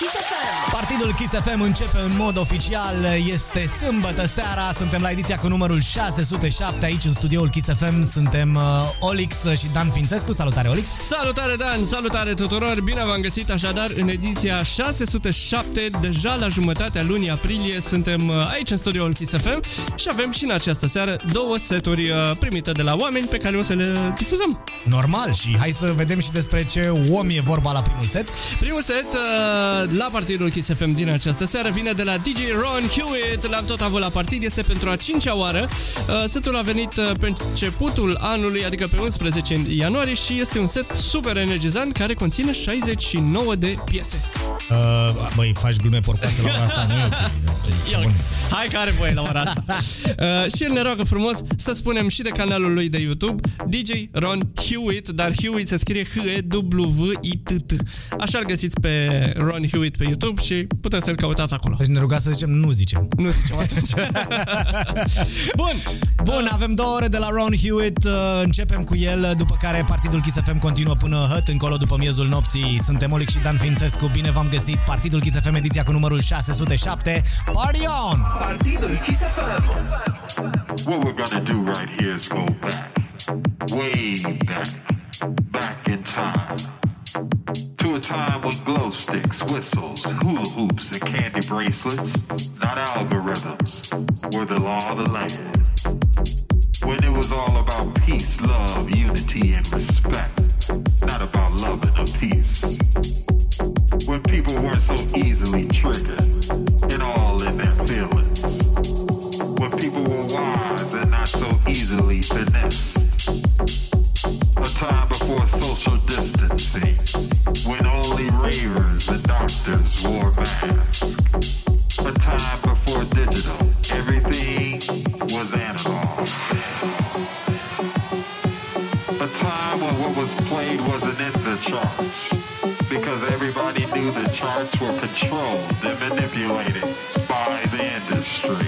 Kiss FM. Partidul Kiss FM începe în mod oficial. Este sâmbătă seara. Suntem la ediția cu numărul 607 aici în studioul Kiss FM. Suntem uh, Olix și Dan Fințescu. Salutare, Olix! Salutare Dan, salutare tuturor! Bine v-am găsit așadar în ediția 607, deja la jumătatea lunii aprilie suntem uh, aici în studioul Kiss FM și avem și în această seară două seturi uh, primite de la oameni pe care o să le difuzăm. Normal și hai să vedem și despre ce om e vorba la primul set. Primul set uh, la partidul Kiss FM din această seară vine de la DJ Ron Hewitt, l-am tot avut la partid, este pentru a cincea oară. Setul a venit pe începutul anului, adică pe 11 ianuarie și este un set super energizant care conține 69 de piese. Uh, băi, faci glume porcoase la ora asta, nu e ok. Ia, hai că are voie la ora asta. Uh, și el ne roagă frumos să spunem și de canalul lui de YouTube DJ Ron Hewitt, dar Hewitt se scrie H-E-W-I-T-T. Așa-l găsiți pe Ron Hewitt pe YouTube și puteți să-l căutați acolo. Deci ne rugați să zicem, nu zicem. Nu zicem atunci. Bun. Bun, avem două ore de la Ron Hewitt. Uh, Începem cu el, după care Partidul Kiss FM continuă până hăt, încolo după miezul nopții. Suntem Olic și Dan Fințescu. Bine v-am găsit. Partidul Kiss FM, ediția cu numărul 607. Party on! Partidul Kiss FM. What we're gonna do right here is go back, way back, back in time. Time with glow sticks, whistles, hula hoops, and candy bracelets, not algorithms, were the law of the land. When it was all about peace, love, unity, and respect, not about loving a peace. When people weren't so easily triggered and all in their feelings. When people were wise and not so easily finessed. A time before social A time before digital, everything was analog. A time when what was played wasn't in the charts. Because everybody knew the charts were controlled and manipulated by the industry.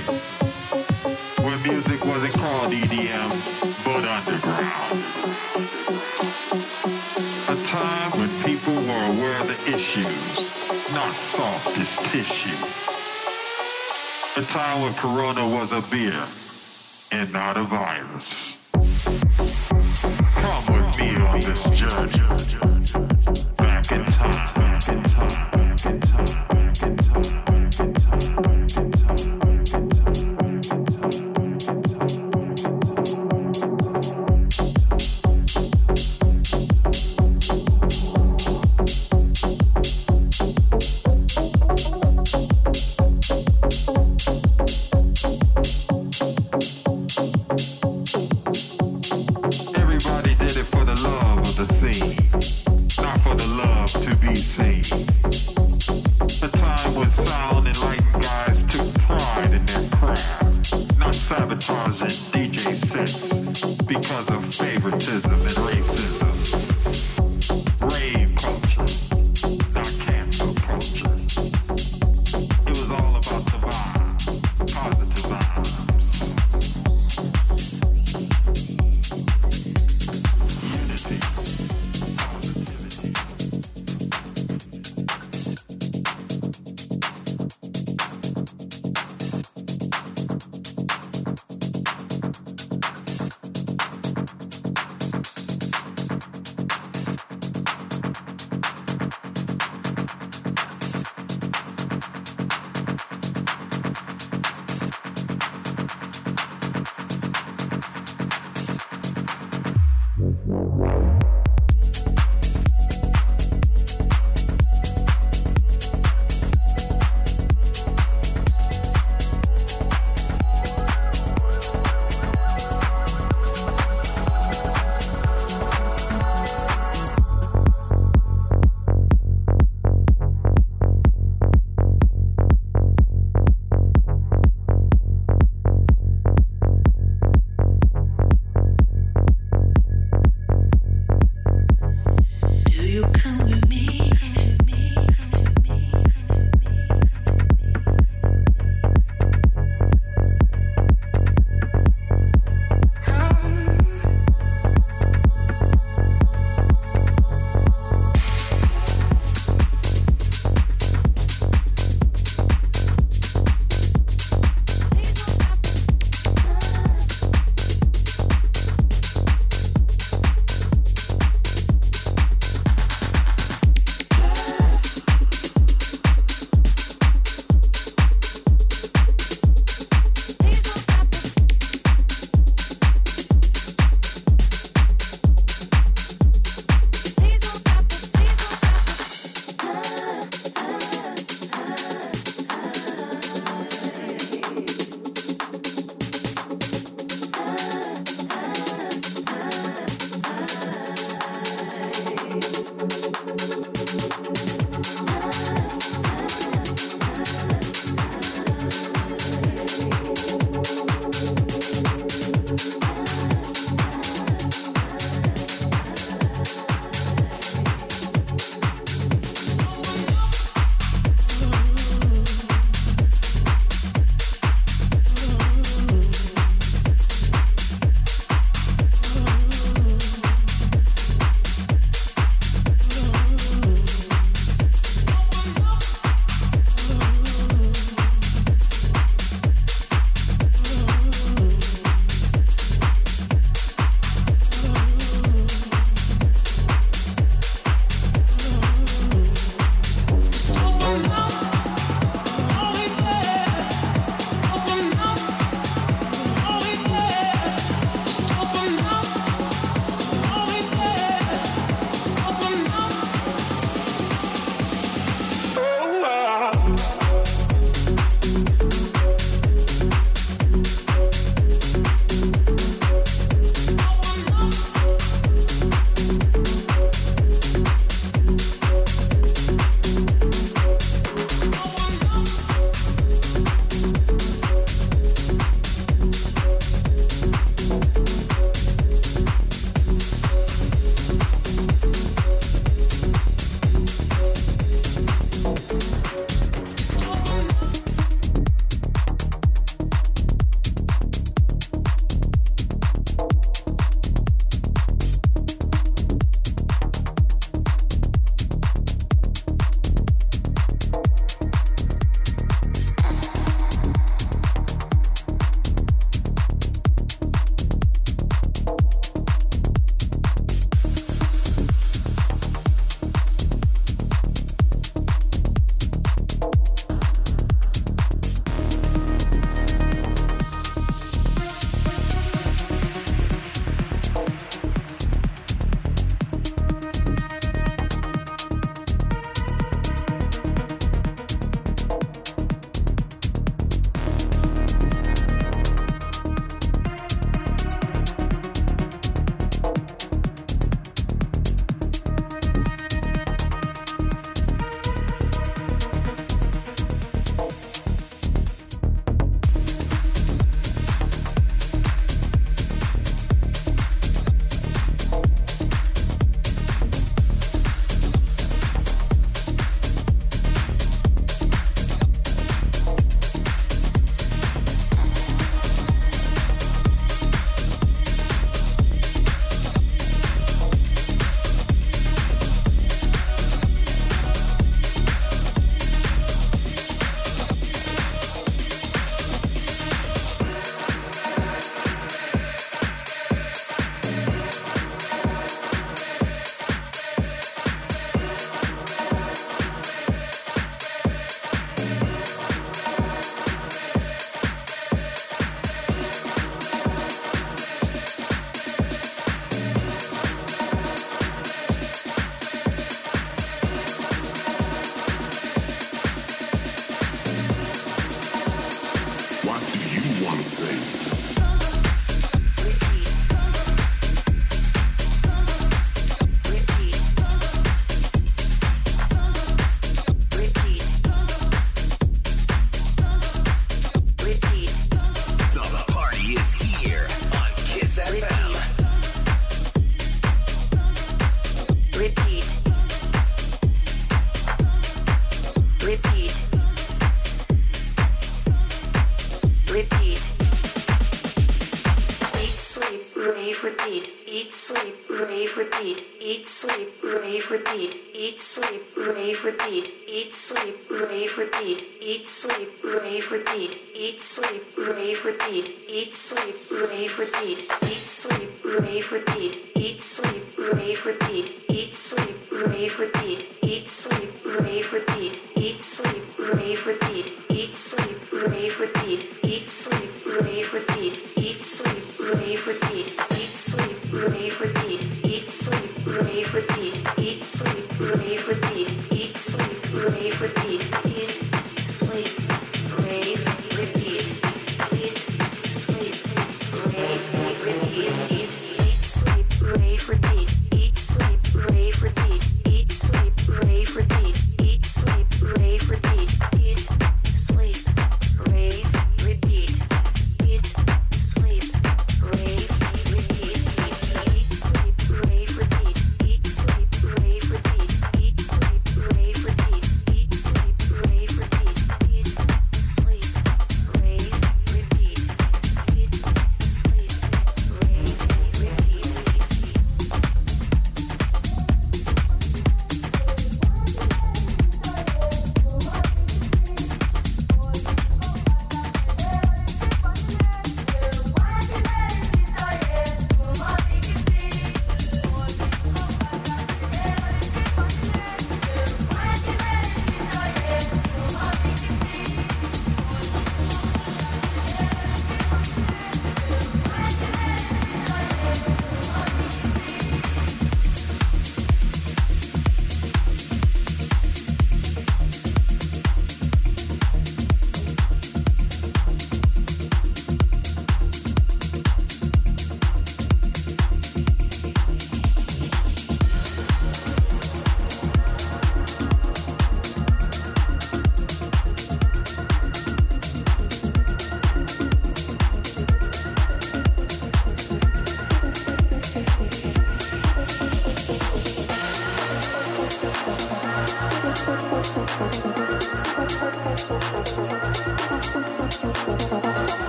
When music wasn't called EDM, but underground. A time when people were aware of the issues, not soft as tissue. A time when Corona was a beer and not a virus. Come with me on this journey.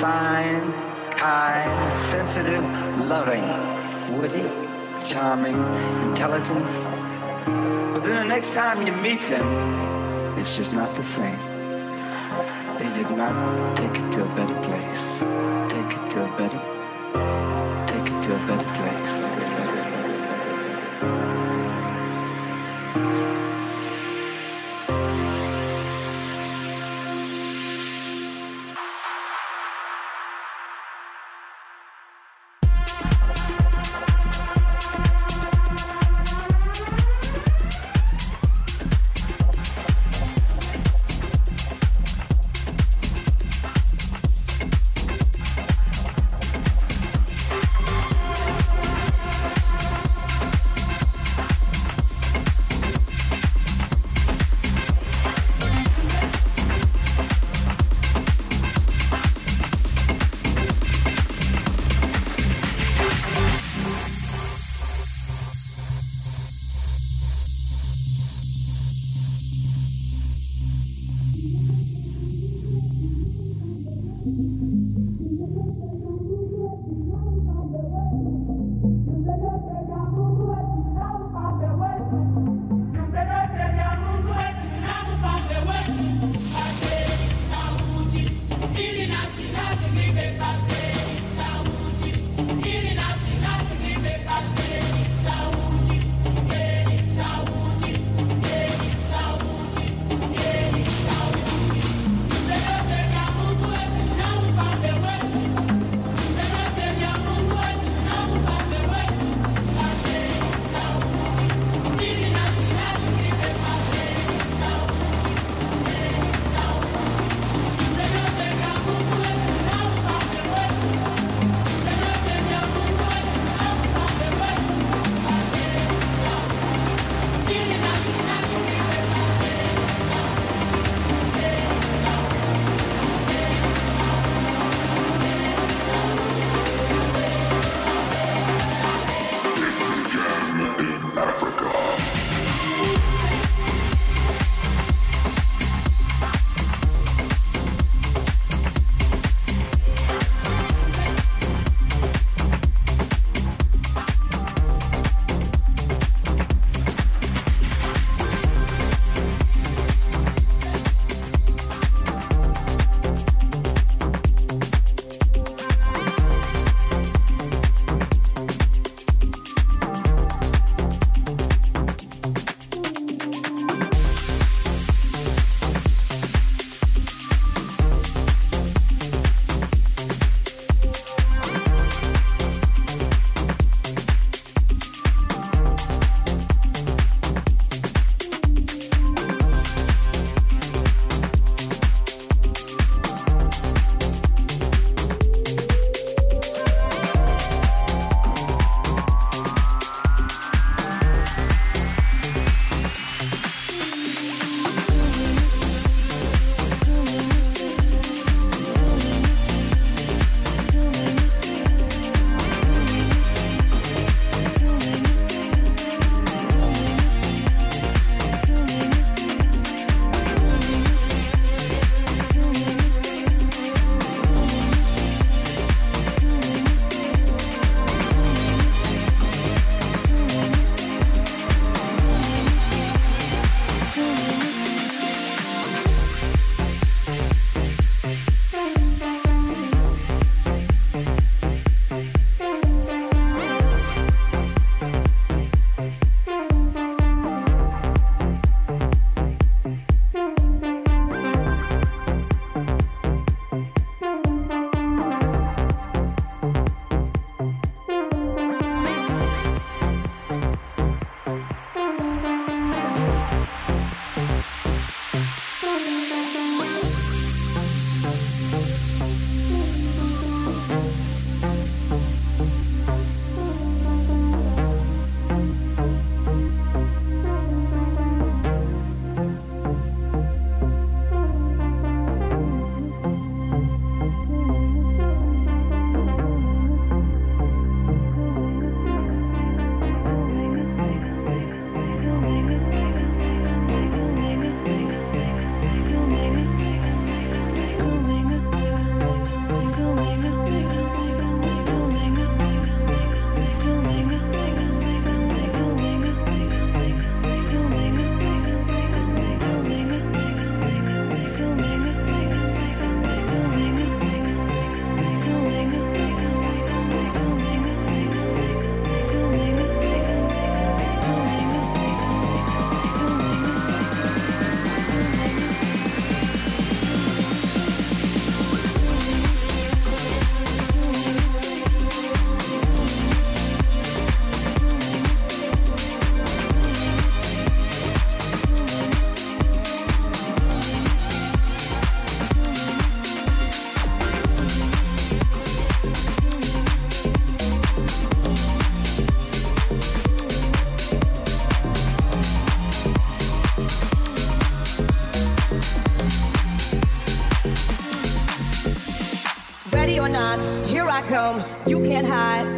Fine, kind, sensitive, loving, witty, charming, intelligent. But then the next time you meet them, it's just not the same. They did not take it to a better place. Take it to a better, take it to a better place. Come, you can't hide.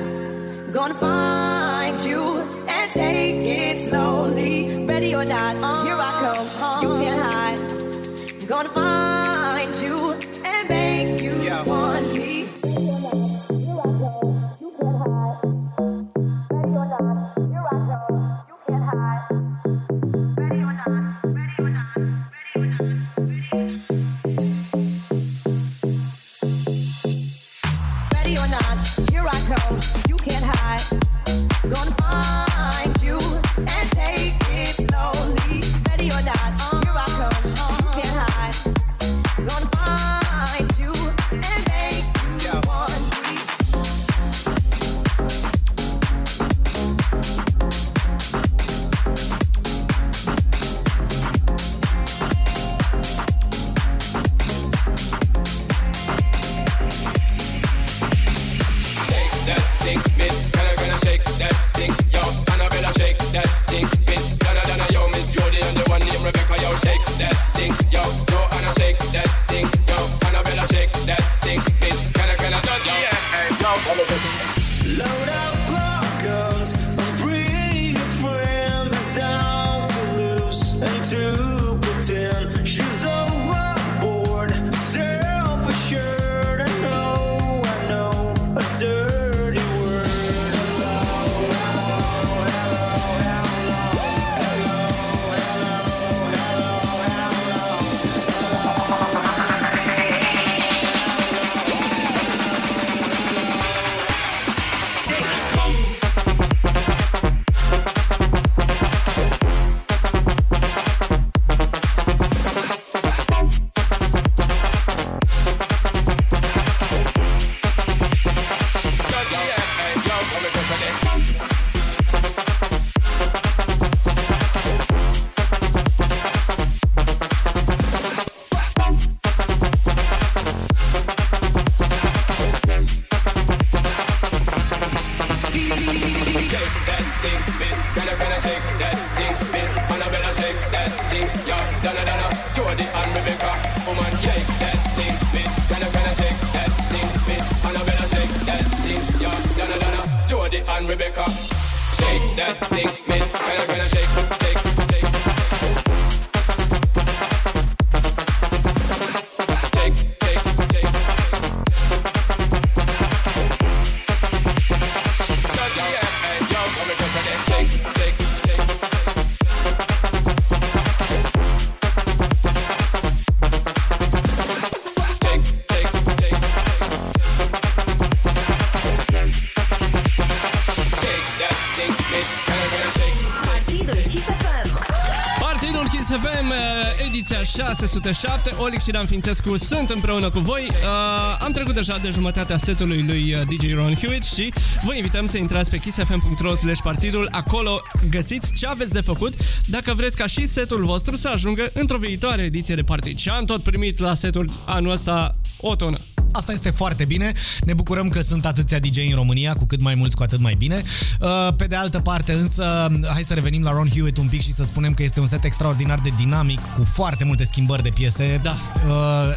607. Olix și Dan Fințescu sunt împreună cu voi. Uh, am trecut deja de jumătatea setului lui uh, DJ Ron Hewitt și vă invităm să intrați pe kissfm.ro slash partidul. Acolo găsiți ce aveți de făcut dacă vreți ca și setul vostru să ajungă într-o viitoare ediție de partid. Și am tot primit la setul anul ăsta o tonă. Asta este foarte bine. Ne bucurăm că sunt atâția DJ în România, cu cât mai mulți, cu atât mai bine. Uh, Pe de altă parte, însă, hai să revenim la Ron Hewitt un pic și să spunem că este un set extraordinar de dinamic, cu foarte multe schimbări de piese. Da.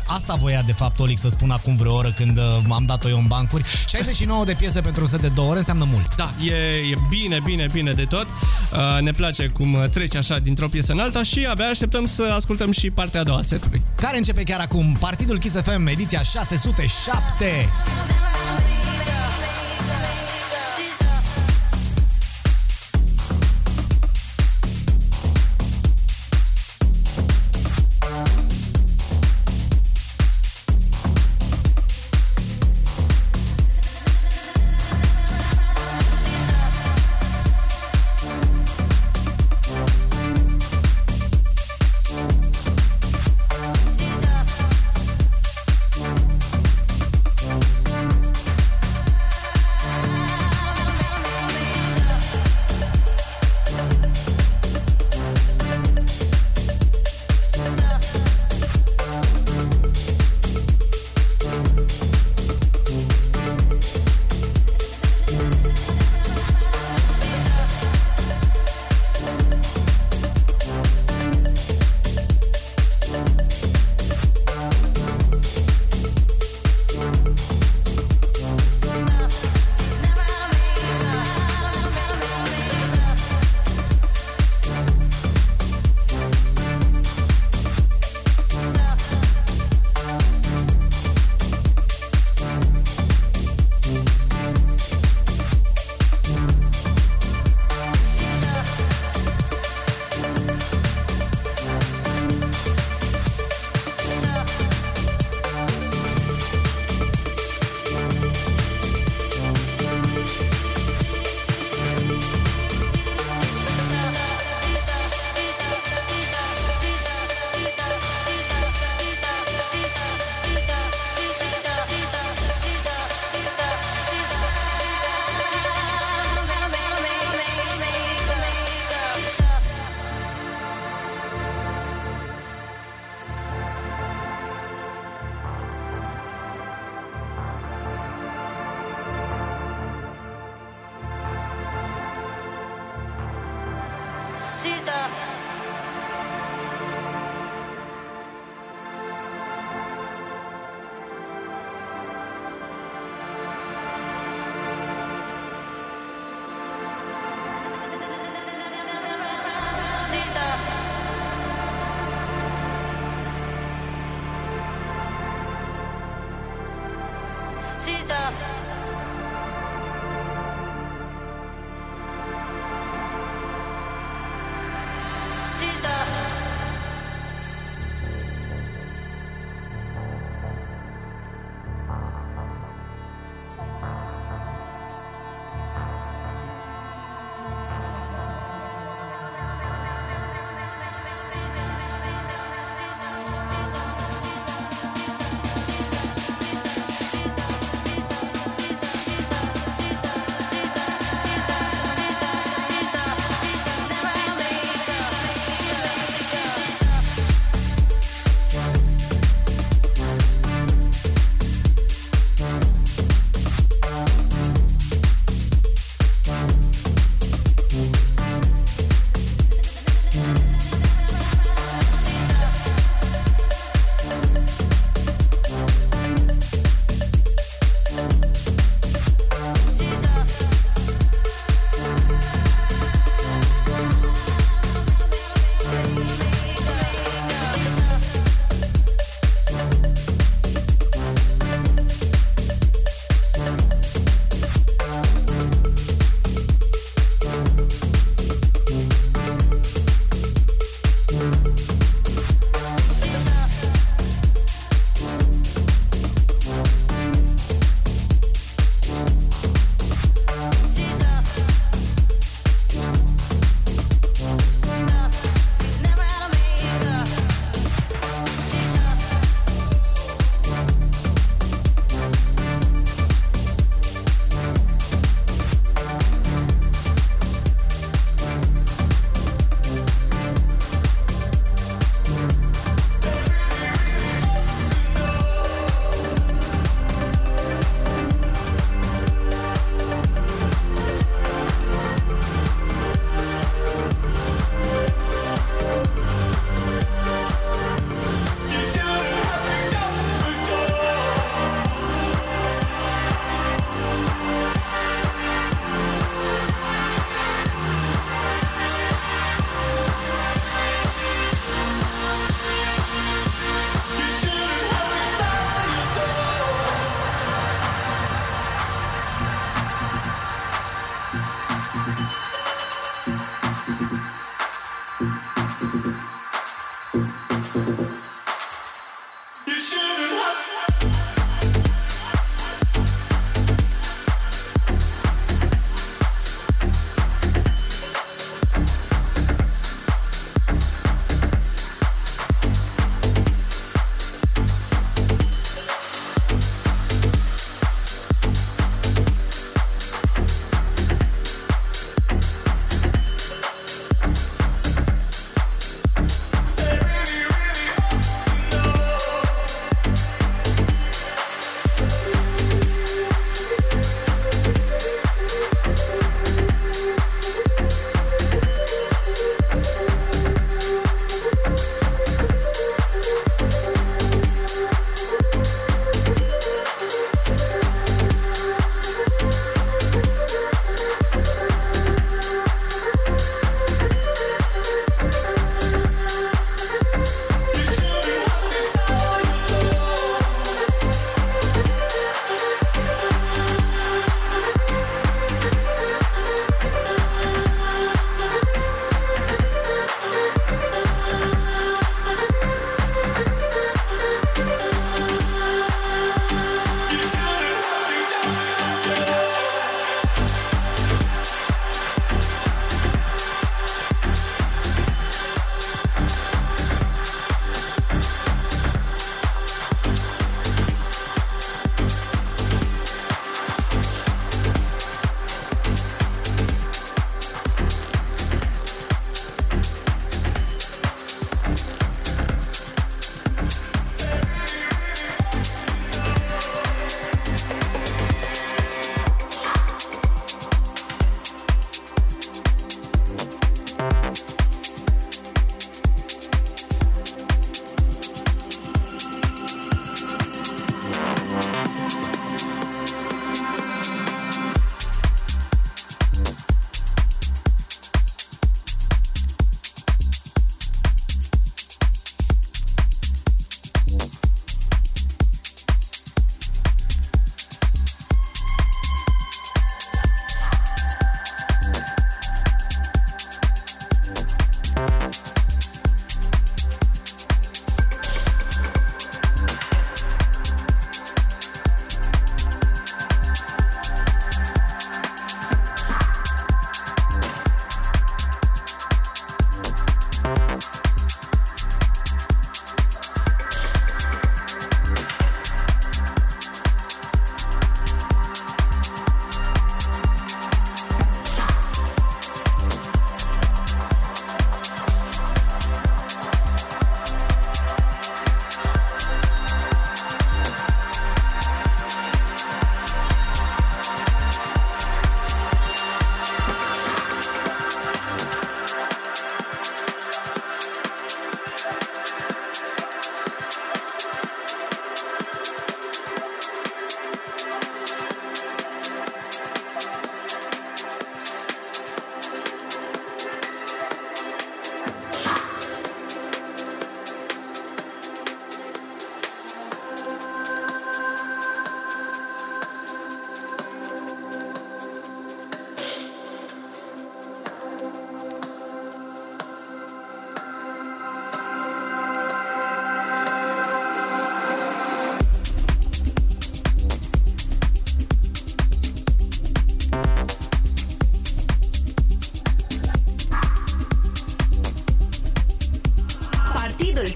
Asta voia, de fapt, Olic să spun acum vreo oră când uh, am dat-o eu în bancuri. 69 de piese pentru un set de două ore înseamnă mult. Da, e, e bine, bine, bine de tot. Uh, ne place cum uh, trece așa dintr-o piesă în alta și abia așteptăm să ascultăm și partea a doua a setului. Care începe chiar acum. Partidul Kiss FM, ediția 607.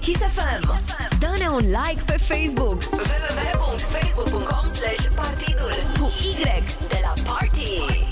Kiss FM. Dă-ne un like pe Facebook. www.facebook.com slash partidul cu Y de la Party.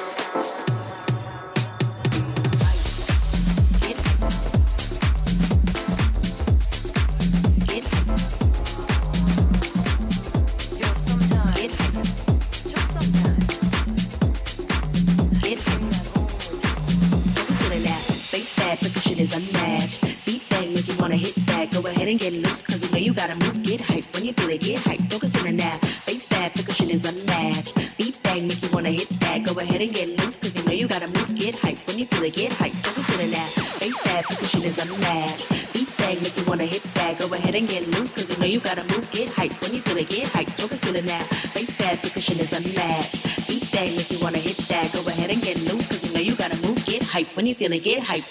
get hyped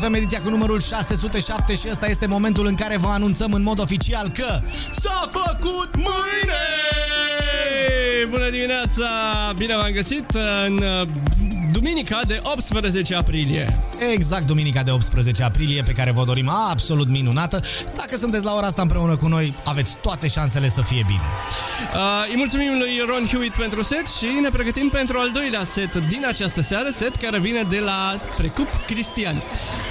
FM, ediția cu numărul 607 și ăsta este momentul în care vă anunțăm în mod oficial că s-a făcut mâine! Bună dimineața! Bine v-am găsit în uh, duminica de 18 aprilie. Exact, duminica de 18 aprilie, pe care vă dorim absolut minunată. Dacă sunteți la ora asta împreună cu noi, aveți toate șansele să fie bine. Uh, îi mulțumim lui Ron Hewitt pentru set și ne pregătim pentru al doilea set din această seară, set care vine de la Precup Cristian.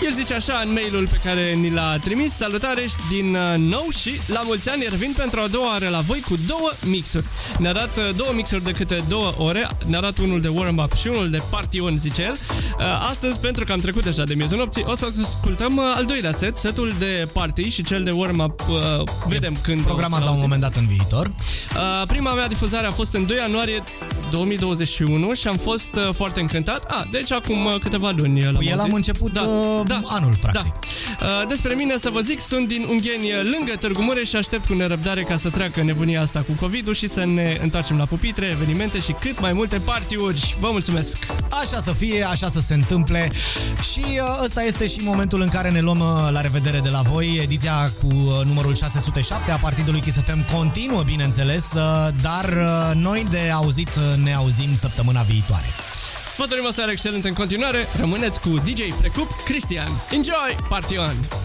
El zice așa în mailul pe care ni l-a trimis, salutare din uh, nou și la mulți ani revin pentru a doua oară la voi cu două mixuri. Ne arată două mixuri de câte două ore, ne arată unul de warm-up și unul de party-on, zice el. Uh, astăzi, pentru că am trecut deja de miezul nopții, o să ascultăm uh, al doilea set, setul de party și cel de warm-up, uh, vedem când o Programat să-l la un auzim. moment dat în viitor. Uh, prima mea difuzare a fost în 2 ianuarie 2021 și am fost uh, foarte încântat. Ah, deci acum uh, câteva luni l-am Cu el am auzit. început da, uh, da, anul, practic. Da. Uh, despre mine să vă zic, sunt din Ungheni uh, lângă Târgu Mureș și aștept cu nerăbdare ca să treacă nebunia asta cu COVID-ul și să ne întoarcem la pupitre, evenimente și cât mai multe party-uri. Vă mulțumesc! Așa să fie, așa să se întâmple și uh, ăsta este și momentul în care ne luăm uh, la revedere de la voi. Ediția cu uh, numărul 607 a Partidului Kiss FM continuă, bineînțeles, uh, dar uh, noi de auzit uh, ne auzim săptămâna viitoare. Vă dorim o seară excelentă în continuare. Rămâneți cu DJ Precup Cristian. Enjoy! Party on!